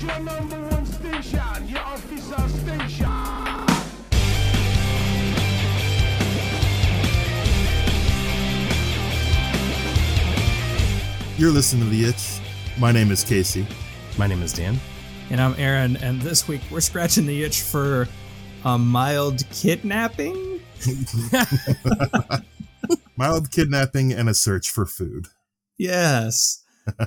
is your number one station, your official station. You're listening to The Itch. My name is Casey. My name is Dan. And I'm Aaron, and this week we're scratching the itch for a mild kidnapping. Mild kidnapping and a search for food. Yes.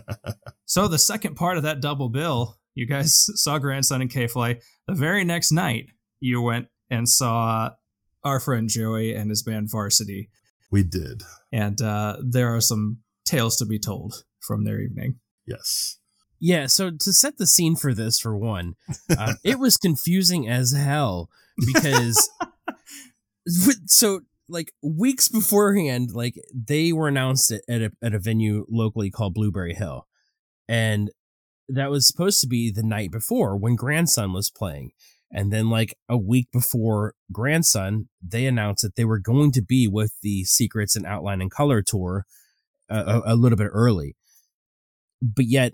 so the second part of that double bill, you guys saw Grandson and K.Flay. The very next night, you went and saw our friend Joey and his band Varsity. We did. And uh, there are some tales to be told from their evening. Yes. Yeah, so to set the scene for this, for one, uh, it was confusing as hell because so like weeks beforehand, like they were announced at, at a at a venue locally called Blueberry Hill, and that was supposed to be the night before when Grandson was playing, and then like a week before Grandson, they announced that they were going to be with the Secrets and Outline in Color tour uh, a, a little bit early, but yet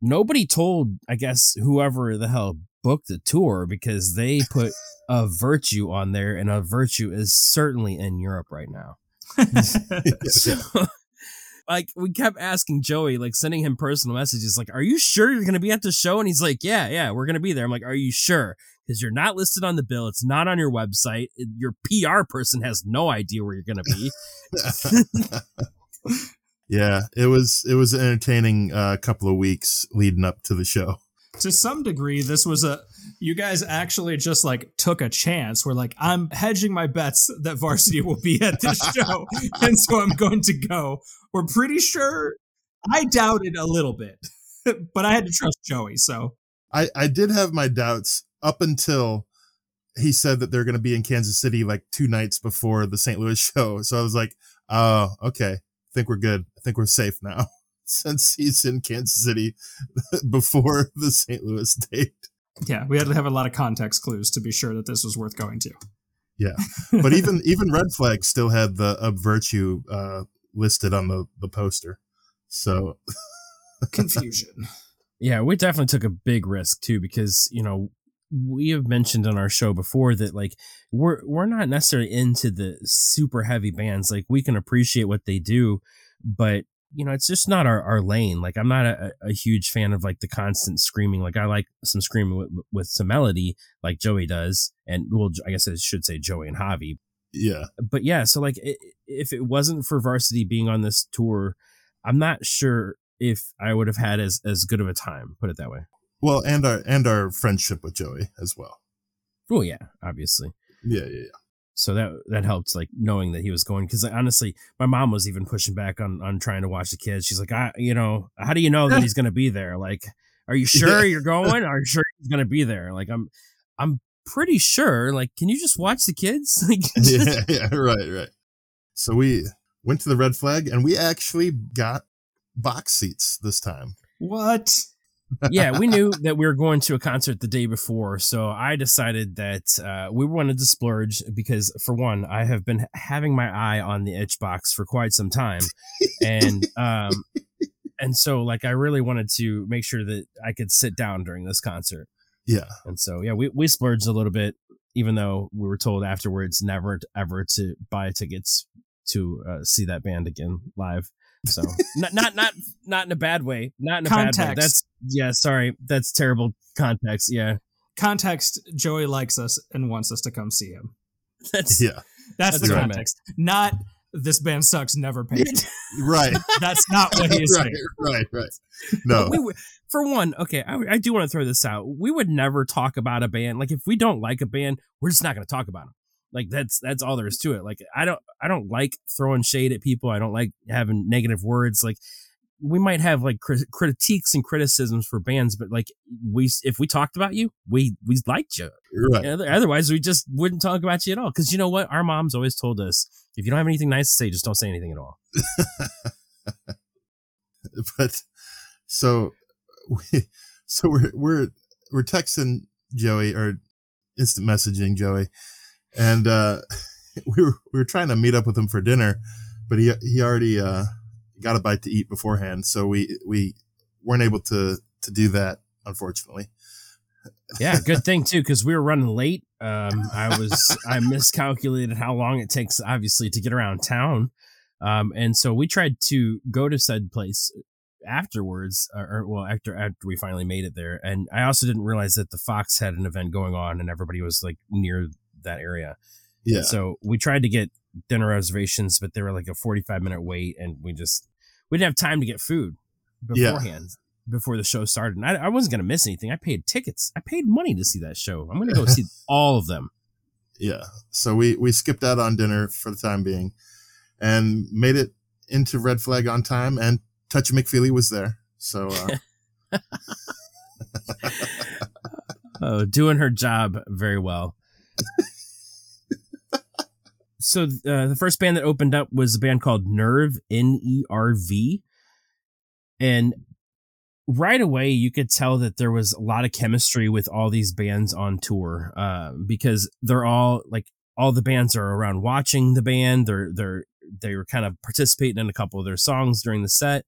nobody told, I guess, whoever the hell booked the tour because they put a virtue on there, and a virtue is certainly in Europe right now. so, like, we kept asking Joey, like, sending him personal messages, like, "Are you sure you're gonna be at the show?" And he's like, "Yeah, yeah, we're gonna be there." I'm like, "Are you sure?" Because you're not listed on the bill. It's not on your website. Your PR person has no idea where you're gonna be. yeah, it was it was an entertaining uh, couple of weeks leading up to the show. To some degree, this was a you guys actually just like took a chance. We're like, I'm hedging my bets that Varsity will be at this show, and so I'm going to go. We're pretty sure. I doubted a little bit, but I had to trust Joey. So I I did have my doubts up until he said that they're going to be in Kansas City like two nights before the St. Louis show. So I was like, oh, okay think we're good. I think we're safe now since he's in Kansas City before the St. Louis date. Yeah, we had to have a lot of context clues to be sure that this was worth going to. Yeah, but even even Red Flag still had the of virtue uh, listed on the the poster, so confusion. Yeah, we definitely took a big risk too because you know we have mentioned on our show before that like we're we're not necessarily into the super heavy bands like we can appreciate what they do but you know it's just not our, our lane like i'm not a, a huge fan of like the constant screaming like i like some screaming with, with some melody like joey does and well i guess i should say joey and javi yeah but yeah so like it, if it wasn't for varsity being on this tour i'm not sure if i would have had as as good of a time put it that way well, and our and our friendship with Joey as well. Oh yeah, obviously. Yeah, yeah, yeah. So that that helped, like knowing that he was going. Because honestly, my mom was even pushing back on on trying to watch the kids. She's like, I, you know, how do you know that he's going to be there? Like, are you sure you're going? Are you sure he's going to be there? Like, I'm, I'm pretty sure. Like, can you just watch the kids? Like, yeah, yeah, right, right. So we went to the red flag, and we actually got box seats this time. What? Yeah, we knew that we were going to a concert the day before, so I decided that uh, we wanted to splurge because, for one, I have been having my eye on the itch box for quite some time, and um, and so like I really wanted to make sure that I could sit down during this concert. Yeah, and so yeah, we we splurged a little bit, even though we were told afterwards never ever to buy tickets to uh, see that band again live. So not not not not in a bad way. Not in a context. bad way. That's yeah. Sorry, that's terrible context. Yeah. Context. Joey likes us and wants us to come see him. That's yeah. That's, that's the context. Not this band sucks. Never paid. right. That's not what he is right, saying. Right. Right. No. We, for one, okay, I, I do want to throw this out. We would never talk about a band. Like if we don't like a band, we're just not going to talk about them. Like that's that's all there is to it. Like I don't I don't like throwing shade at people. I don't like having negative words. Like we might have like critiques and criticisms for bands, but like we if we talked about you, we we liked you. Right. Otherwise, we just wouldn't talk about you at all. Because you know what, our moms always told us if you don't have anything nice to say, just don't say anything at all. but so we so we're we're we're texting Joey or instant messaging Joey and uh, we were we were trying to meet up with him for dinner, but he he already uh, got a bite to eat beforehand, so we we weren't able to to do that unfortunately. Yeah, good thing too, because we were running late. Um, I was I miscalculated how long it takes, obviously, to get around town. Um, and so we tried to go to said place afterwards, or, or well, after after we finally made it there. And I also didn't realize that the Fox had an event going on, and everybody was like near that area. Yeah. So we tried to get dinner reservations, but they were like a forty-five minute wait, and we just we didn't have time to get food Yeah. beforehand before the show started. And I, I wasn't gonna miss anything. I paid tickets. I paid money to see that show. I'm gonna go see all of them. yeah. So we we skipped out on dinner for the time being, and made it into Red Flag on time. And Touch McFeely was there. So uh, Oh, doing her job very well. So uh, the first band that opened up was a band called Nerve N E R V, and right away you could tell that there was a lot of chemistry with all these bands on tour uh, because they're all like all the bands are around watching the band. They're they're they were kind of participating in a couple of their songs during the set.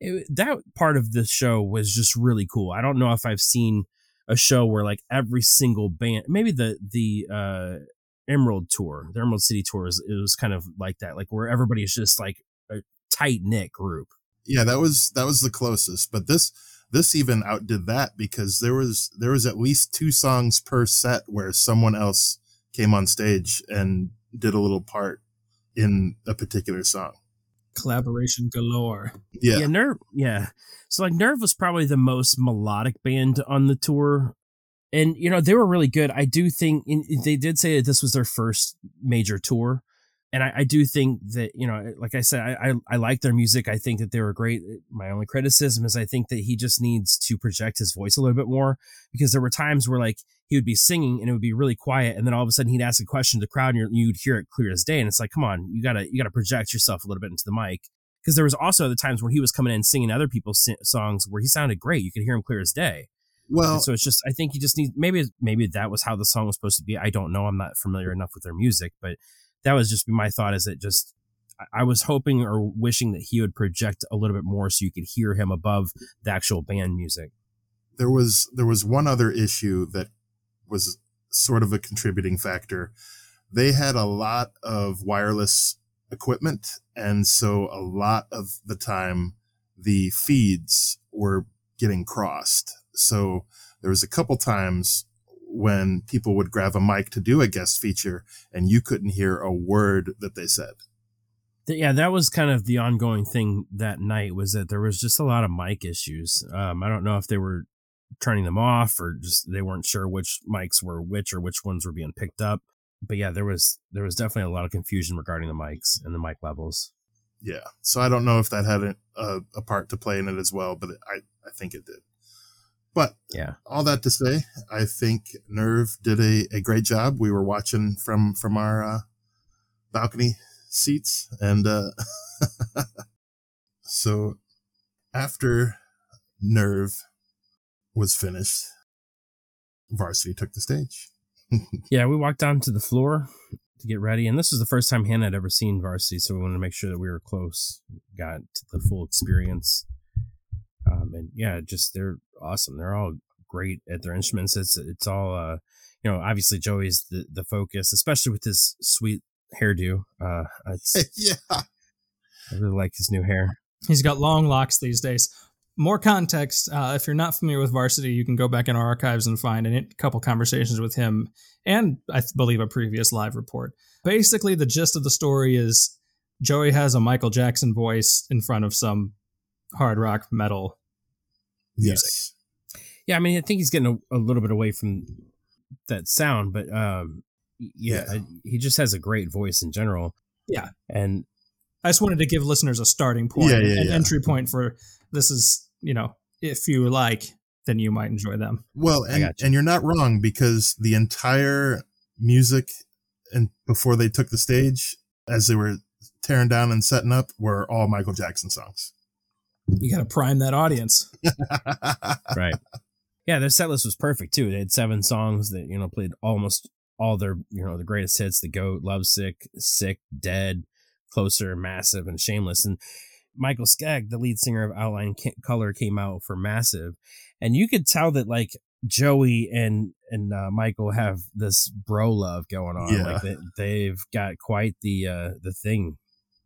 It, that part of the show was just really cool. I don't know if I've seen a show where like every single band, maybe the the uh, Emerald tour, the Emerald City tour, is, it was kind of like that, like where everybody is just like a tight knit group. yeah, that was that was the closest. But this this even outdid that because there was there was at least two songs per set where someone else came on stage and did a little part in a particular song. Collaboration galore. Yeah. yeah, Nerve. Yeah, so like Nerve was probably the most melodic band on the tour, and you know they were really good. I do think in, they did say that this was their first major tour, and I, I do think that you know, like I said, I, I I like their music. I think that they were great. My only criticism is I think that he just needs to project his voice a little bit more because there were times where like he would be singing and it would be really quiet, and then all of a sudden he'd ask a question to the crowd and you'd hear it clear as day, and it's like, come on, you gotta you gotta project yourself a little bit into the mic because there was also the times when he was coming in singing other people's songs where he sounded great. You could hear him clear as day. Well, And so it's just I think you just need maybe maybe that was how the song was supposed to be. I don't know. I'm not familiar enough with their music, but that was just my thought. Is it just I- I was hoping or wishing that he would project a little bit more so you could hear him above the actual band music. there was there was one other issue that was sort of a contributing factor. They had a lot of wireless equipment, and so a lot of the time the feeds were getting crossed. So there was a couple times when people would grab a mic to do a guest feature, and you couldn't hear a word that they said. Yeah, that was kind of the ongoing thing that night was that there was just a lot of mic issues. Um, I don't know if they were turning them off or just they weren't sure which mics were which or which ones were being picked up. But yeah, there was there was definitely a lot of confusion regarding the mics and the mic levels. Yeah. So I don't know if that had a, a, a part to play in it as well, but I, I think it did. But Yeah. all that to say, I think Nerve did a, a great job. We were watching from from our uh, balcony seats, and uh, so after Nerve was finished, Varsity took the stage. Yeah, we walked down to the floor to get ready, and this was the first time Hannah had ever seen varsity, so we wanted to make sure that we were close, got the full experience. Um, and yeah, just they're awesome. They're all great at their instruments. It's it's all uh, you know. Obviously, Joey's the the focus, especially with his sweet hairdo. Uh, it's, yeah. I really like his new hair. He's got long locks these days. More context, uh, if you're not familiar with Varsity, you can go back in our archives and find a couple conversations with him and I believe a previous live report. Basically, the gist of the story is Joey has a Michael Jackson voice in front of some hard rock metal. Yes. Yeah, I mean, I think he's getting a, a little bit away from that sound, but um, yeah, Yeah. he just has a great voice in general. Yeah. and I just wanted to give listeners a starting point, Yeah, yeah, an entry point for this is, you know, if you like, then you might enjoy them. Well, and, you. and you're not wrong because the entire music and before they took the stage, as they were tearing down and setting up, were all Michael Jackson songs. You got to prime that audience. right. Yeah, their set list was perfect too. They had seven songs that you know played almost all their you know the greatest hits: "The Goat," "Lovesick," "Sick," "Sick," "Dead," "Closer," "Massive," and "Shameless." And Michael Skagg, the lead singer of Outline Color, came out for "Massive," and you could tell that like Joey and and uh, Michael have this bro love going on. Yeah. Like they, they've got quite the uh, the thing.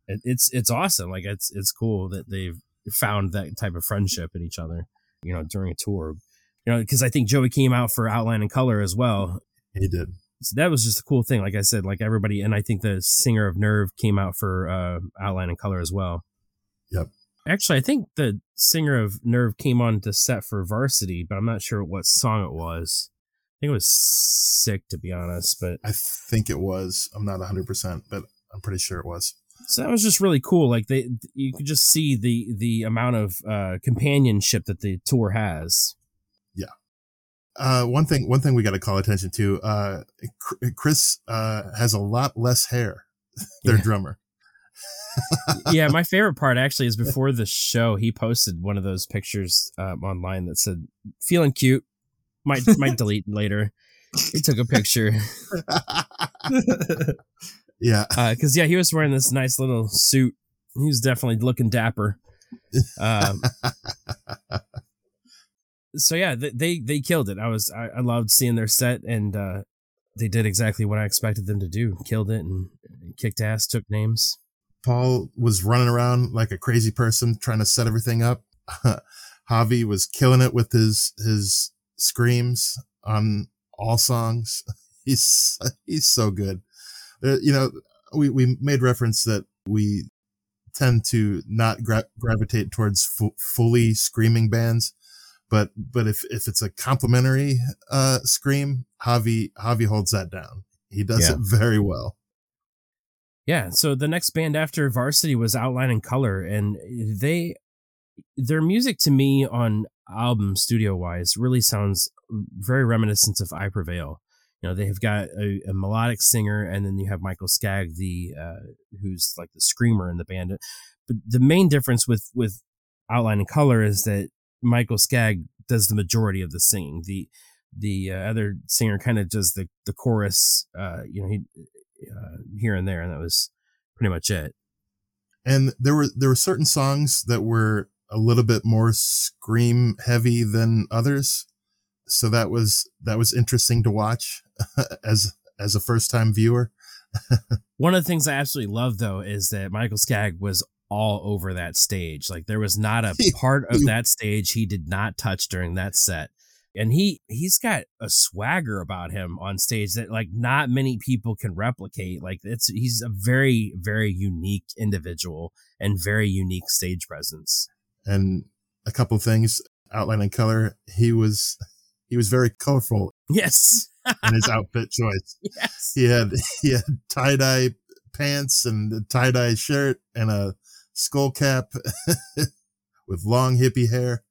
It, it's it's awesome. Like it's it's cool that they've found that type of friendship in each other. You know, during a tour. You know, because I think Joey came out for Outline in Color as well. He did. So that was just a cool thing. Like I said, like everybody, and I think the singer of Nerve came out for uh, Outline in Color as well. Yep. Actually, I think the singer of Nerve came on to set for Varsity, but I'm not sure what song it was. I think it was Sick, to be honest. But I think it was. I'm not 100%, but I'm pretty sure it was. So that was just really cool. Like they, you could just see the the amount of uh, companionship that the tour has. Yeah. Uh, one thing, one thing we got to call attention to, uh, Chris, uh, has a lot less hair, their Yeah. drummer. yeah, my favorite part actually is before the show, he posted one of those pictures um, online that said "feeling cute." Might might delete later. He took a picture yeah. because yeah, he was wearing this nice little suit. He was definitely looking dapper. Um, so yeah, th- they they killed it. I was I, I loved seeing their set, and uh, they did exactly what I expected them to do. Killed it and, and kicked ass. Took names. Paul was running around like a crazy person trying to set everything up. Javi was killing it with his his screams on all songs. He's he's so good. Uh, you know, we we made reference that we tend to not gra- gravitate towards fu- fully screaming bands, but but if if it's a complimentary uh scream, Javi Javi holds that down. He does Yeah. it very well. Yeah, so the next band after Varsity was Outline in Color, and they their music to me on album studio wise really sounds very reminiscent of I Prevail. You know, they have got a, a melodic singer, and then you have Michael Skagg, the uh, who's like the screamer in the band. But the main difference with with Outline in Color is that Michael Skagg does the majority of the singing. The the uh, other singer kind of does the the chorus. Uh, you know, he uh, here and there, and that was pretty much it. and there were there were certain songs that were a little bit more scream heavy than others so that was that was interesting to watch as as a first time viewer One of the things I absolutely love, though, is that Michael Skagg was all over that stage. Like there was not a part of that stage he did not touch during that set. And he he's got a swagger about him on stage that like not many people can replicate. Like it's he's a very very unique individual and very unique stage presence. and a couple things outline in color he was he was very colorful Yes. in his outfit choice yes. he had he had tie-dye pants and a tie-dye shirt and a skull cap with long hippie hair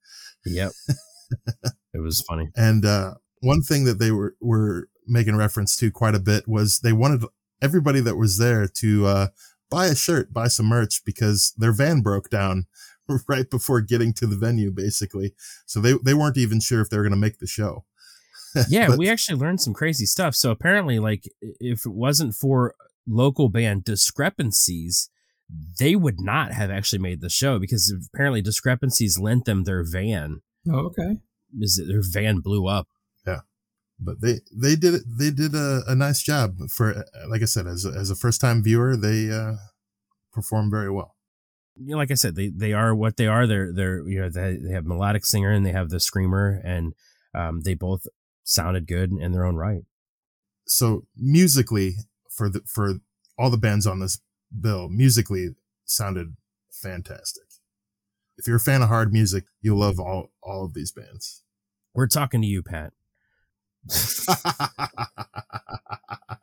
Yep. it was funny. And uh, one thing that they were were making reference to quite a bit was they wanted everybody that was there to uh, buy a shirt, buy some merch because their van broke down right before getting to the venue, basically. So they they weren't even sure if they were going to make the show. yeah, But- we actually learned some crazy stuff. So apparently, like, if it wasn't for local band discrepancies, they would not have actually made the show because apparently discrepancies lent them their van. Oh, okay. Is it their van blew up? Yeah, but they they did it. They did a, a nice job for, like I said, as a, as a first time viewer, they uh, performed very well. You know, like I said, they they are what they are. They're they're you know they, they have melodic singer and they have the screamer, and um, they both sounded good in their own right. so musically for the for all the bands on this bill musically sounded fantastic if you're a fan of hard music you'll love all all of these bands We're talking to you, Pat.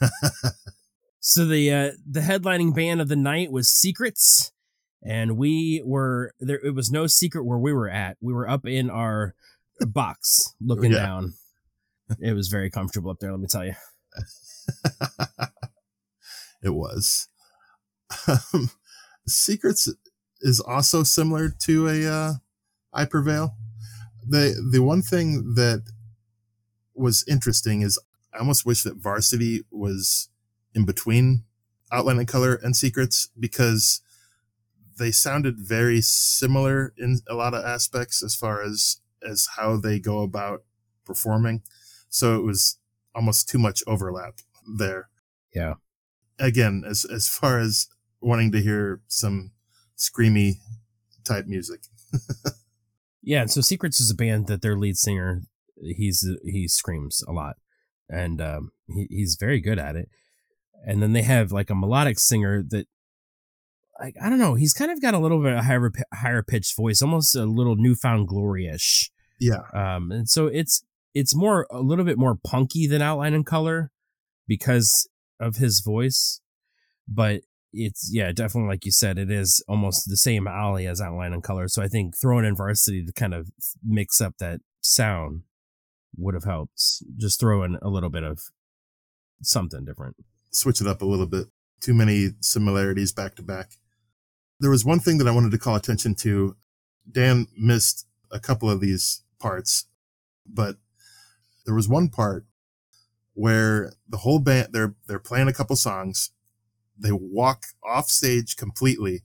So the uh, the headlining band of the night was Secrets, and we were there. It was no secret where we were at. We were up in our box, looking Yeah. down. It was very comfortable up there. Let me tell you. it was um, secrets is also similar to a uh, i prevail the the one thing that was interesting is i almost wish that varsity was in between outline in color and secrets because they sounded very similar in a lot of aspects as far as as how they go about performing. So it was almost too much overlap there. Yeah. Again, as as far as wanting to hear some screamy type music. Yeah, so Secrets is a band that their lead singer he's he screams a lot, and um, he, he's very good at it. And then they have like a melodic singer that, like I don't know, he's kind of got a little bit of higher higher pitched voice, almost a little newfound glory ish. Yeah. Um, and so it's it's more a little bit more punky than Outline in Color because of his voice, but it's yeah, definitely like you said, it is almost the same alley as Outline in Color. So I think throwing in Varsity to kind of mix up that sound would have helped. Just throw in a little bit of something different. Switch it up a little bit. Too many similarities back to back. There was one thing that I wanted to call attention to. Dan missed a couple of these parts, but there was one part where the whole band they're they're playing a couple songs they walk off stage completely.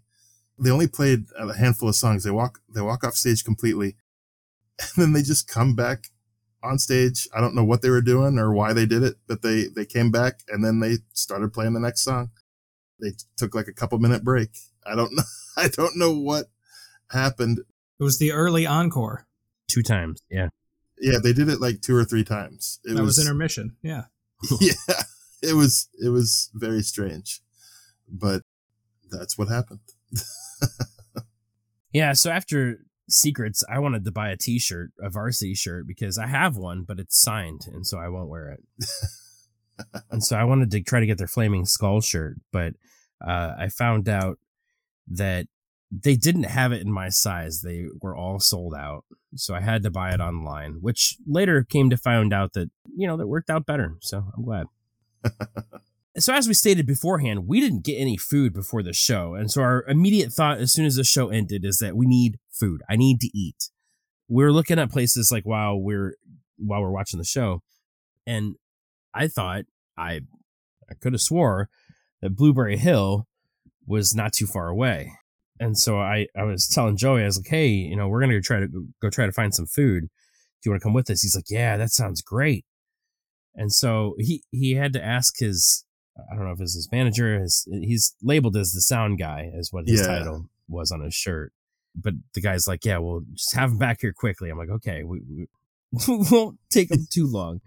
They only played a handful of songs. They walk, they walk off stage completely and then they just come back on stage. I don't know what they were doing or why they did it, but they, they came back and then they started playing the next song. They took like a couple minute break. I don't know. I don't know what happened. It was the early encore. Two times. Yeah. Yeah. They did it like two or three times. It that was, was intermission. Yeah. yeah. It was, it was very strange but that's what happened. yeah, so after Secrets, I wanted to buy a t-shirt, a varsity shirt because I have one, but it's signed and so I won't wear it. and so I wanted to try to get their flaming skull shirt, but uh, I found out that they didn't have it in my size. They were all sold out. So I had to buy it online, which later came to find out that, you know, that worked out better. So I'm glad so as we stated beforehand, we didn't get any food before the show. And so our immediate thought as soon as the show ended is that we need food. I need to eat. We're looking at places like while we're while we're watching the show. And I thought I I could have swore that Blueberry Hill was not too far away. And so I, I was telling Joey, I was like, hey, you know, we're gonna go try to go try to find some food. Do you want to come with us? He's like, yeah, that sounds great. And so he he had to ask his I don't know if it's his manager. His, he's labeled as the sound guy, is what his yeah. title was on his shirt. But the guy's like, "Yeah, well, just have him back here quickly." I'm like, "Okay, we, we won't take him too long."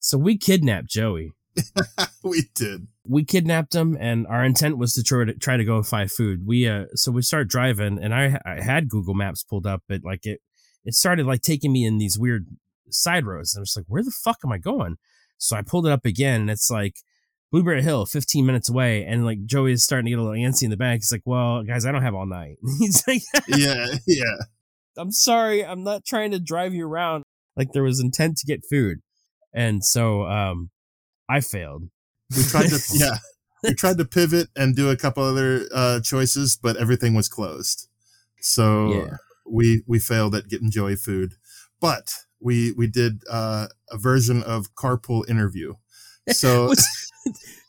So we kidnapped Joey. we did. We kidnapped him, and our intent was to try to try to go find food. We uh, so we start driving, and I I had Google Maps pulled up, but like it it started like taking me in these weird side roads. And I was like, "Where the fuck am I going?" So I pulled it up again, and it's like Blueberry Hill, 15 minutes away. And like Joey is starting to get a little antsy in the back. He's like, well, guys, I don't have all night. He's like, yeah, yeah. I'm sorry. I'm not trying to drive you around. Like there was intent to get food. And so, um, I failed. We tried to, yeah, we tried to pivot and do a couple other, uh, choices, but everything was closed. So yeah. we, we failed at getting Joey food, but we, we did, uh, a version of carpool interview. So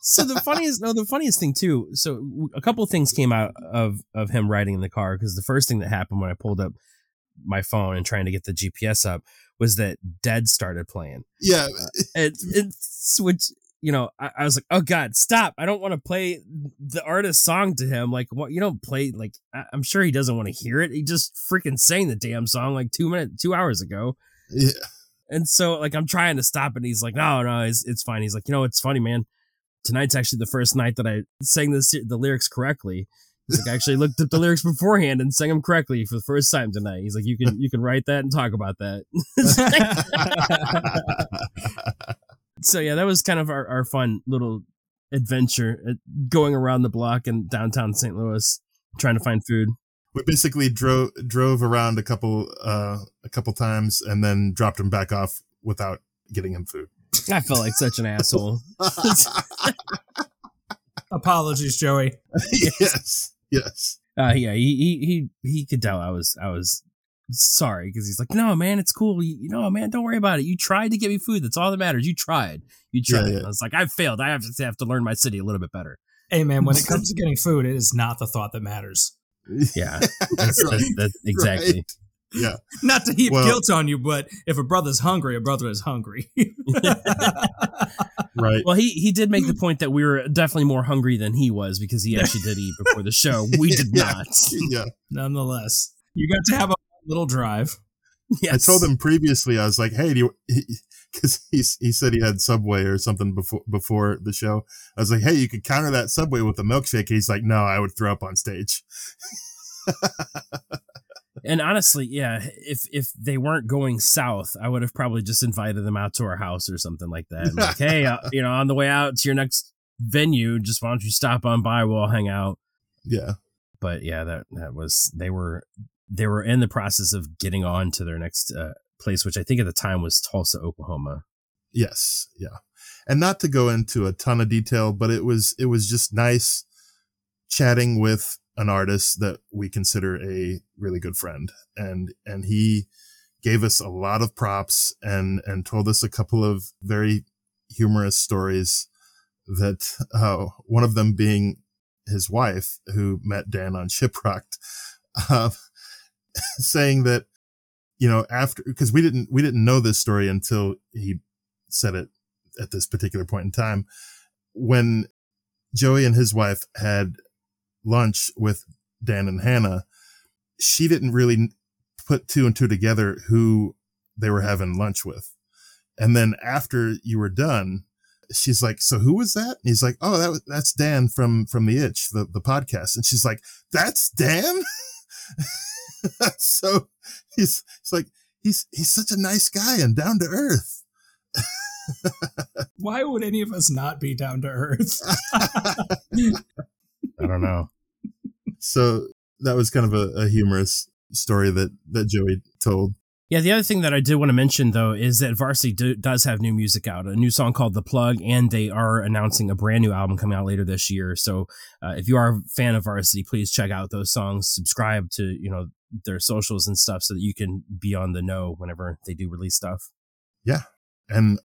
so the funniest no the funniest thing too so a couple of things came out of of him riding in the car because the first thing that happened when i pulled up my phone and trying to get the gps up was that dead started playing. Yeah. Uh, and it's which you know I, I, was like oh god stop. I don't want to play the artist song to him. Like what you don't play like I, i'm sure he doesn't want to hear it. He just freaking sang the damn song like two minutes two hours ago. Yeah. And so like i'm trying to stop it. He's like no no it's, it's fine. He's like you know it's funny man tonight's actually the first night that I sang the the lyrics correctly. He's like, I actually looked at the lyrics beforehand and sang them correctly for the first time tonight. He's like, you can you can write that and talk about that. so yeah, that was kind of our, our fun little adventure uh, going around the block in downtown St. Louis trying to find food. We basically drove drove around a couple uh, a couple times and then dropped him back off without getting him food. I felt like such an asshole. Apologies, Joey. yes, yes. Uh, yeah, he, he he he could tell I was I was sorry because he's like, no, man, it's cool. You, you, know, man, don't worry about it. You tried to get me food. That's all that matters. You tried. You tried. Yeah, yeah. I was like, I failed. I have to have to learn my city a little bit better. Hey, man, when it comes to getting food, it is not the thought that matters. Yeah, that's, right. that's, that's exactly. Right. Yeah. Not to heap Well- guilt on you, but if a brother's hungry, a brother is hungry. Right. Well, he he did make the point that we were definitely more hungry than he was because he actually did eat before the show. We did Yeah. not. yeah. Nonetheless, you got to have a little drive. Yes. I told him previously, I was like, "Hey, do you?" Because he he said he had Subway or something before before the show. I was like, "Hey, you could counter that Subway with a milkshake." He's like, "No, I would throw up on stage." And honestly, yeah, if if they weren't going south, I would have probably just invited them out to our house or something like that. Like, hey, uh, you know, on the way out to your next venue, just why don't you stop on by? We'll hang out. Yeah, But yeah, that that was they were they were in the process of getting on to their next uh, place, which I think at the time was Tulsa, Oklahoma. yes, yeah, and not to go into a ton of detail, but it was it was just nice chatting with an artist that we consider a really good friend, and and he gave us a lot of props and and told us a couple of very humorous stories that uh, one of them being his wife who met Dan on Shiprocked, uh, saying that you know after because we didn't we didn't know this story until he said it at this particular point in time when Joey and his wife had lunch with Dan and Hannah she didn't really put two and two together who they were having lunch with and then after you were done she's like, "So who was that?" And he's like, "Oh, that was, that's Dan from from the Itch, the the podcast." And she's like, "That's Dan." so he's he's like he's he's such a nice guy and down to earth. Why would any of us not be down to earth? I don't know. So that was kind of a, a humorous story that that Joey told. Yeah, the other thing that I did want to mention though is that Varsity do, does have new music out, a new song called "The Plug," and they are announcing a brand new album coming out later this year. So, uh, if you are a fan of Varsity, please check out those songs. Subscribe to you know their socials and stuff so that you can be on the know whenever they do release stuff. Yeah, and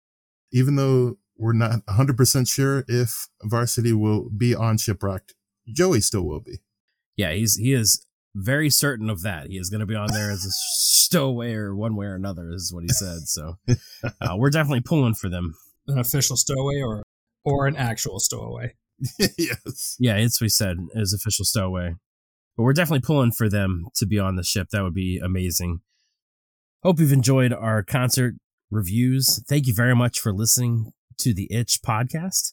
even though we're not 100% sure if Varsity will be on Shiprocked, Joey still will be. Yeah, he's he is very certain of that. He is going to be on there as a stowaway or one way or another, is what he said. So, uh, we're definitely pulling for them. An official stowaway or or an actual stowaway? yes. Yeah, it's we said as official stowaway. But we're definitely pulling for them to be on the ship. That would be amazing. Hope you've enjoyed our concert reviews. Thank you very much for listening to the Itch podcast.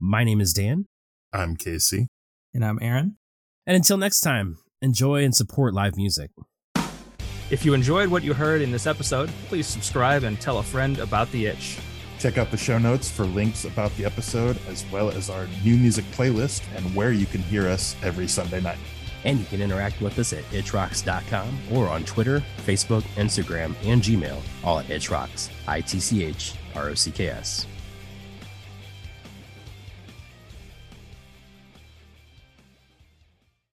My name is Dan. I'm Casey. And I'm Aaron. And until next time, enjoy and support live music. If you enjoyed what you heard in this episode, please subscribe and tell a friend about The Itch. Check out the show notes for links about the episode, as well as our new music playlist and where you can hear us every Sunday night. And you can interact with us at itchrocks.com or on Twitter, Facebook, Instagram, and Gmail, all at itchrocks, I T C H R O C K S.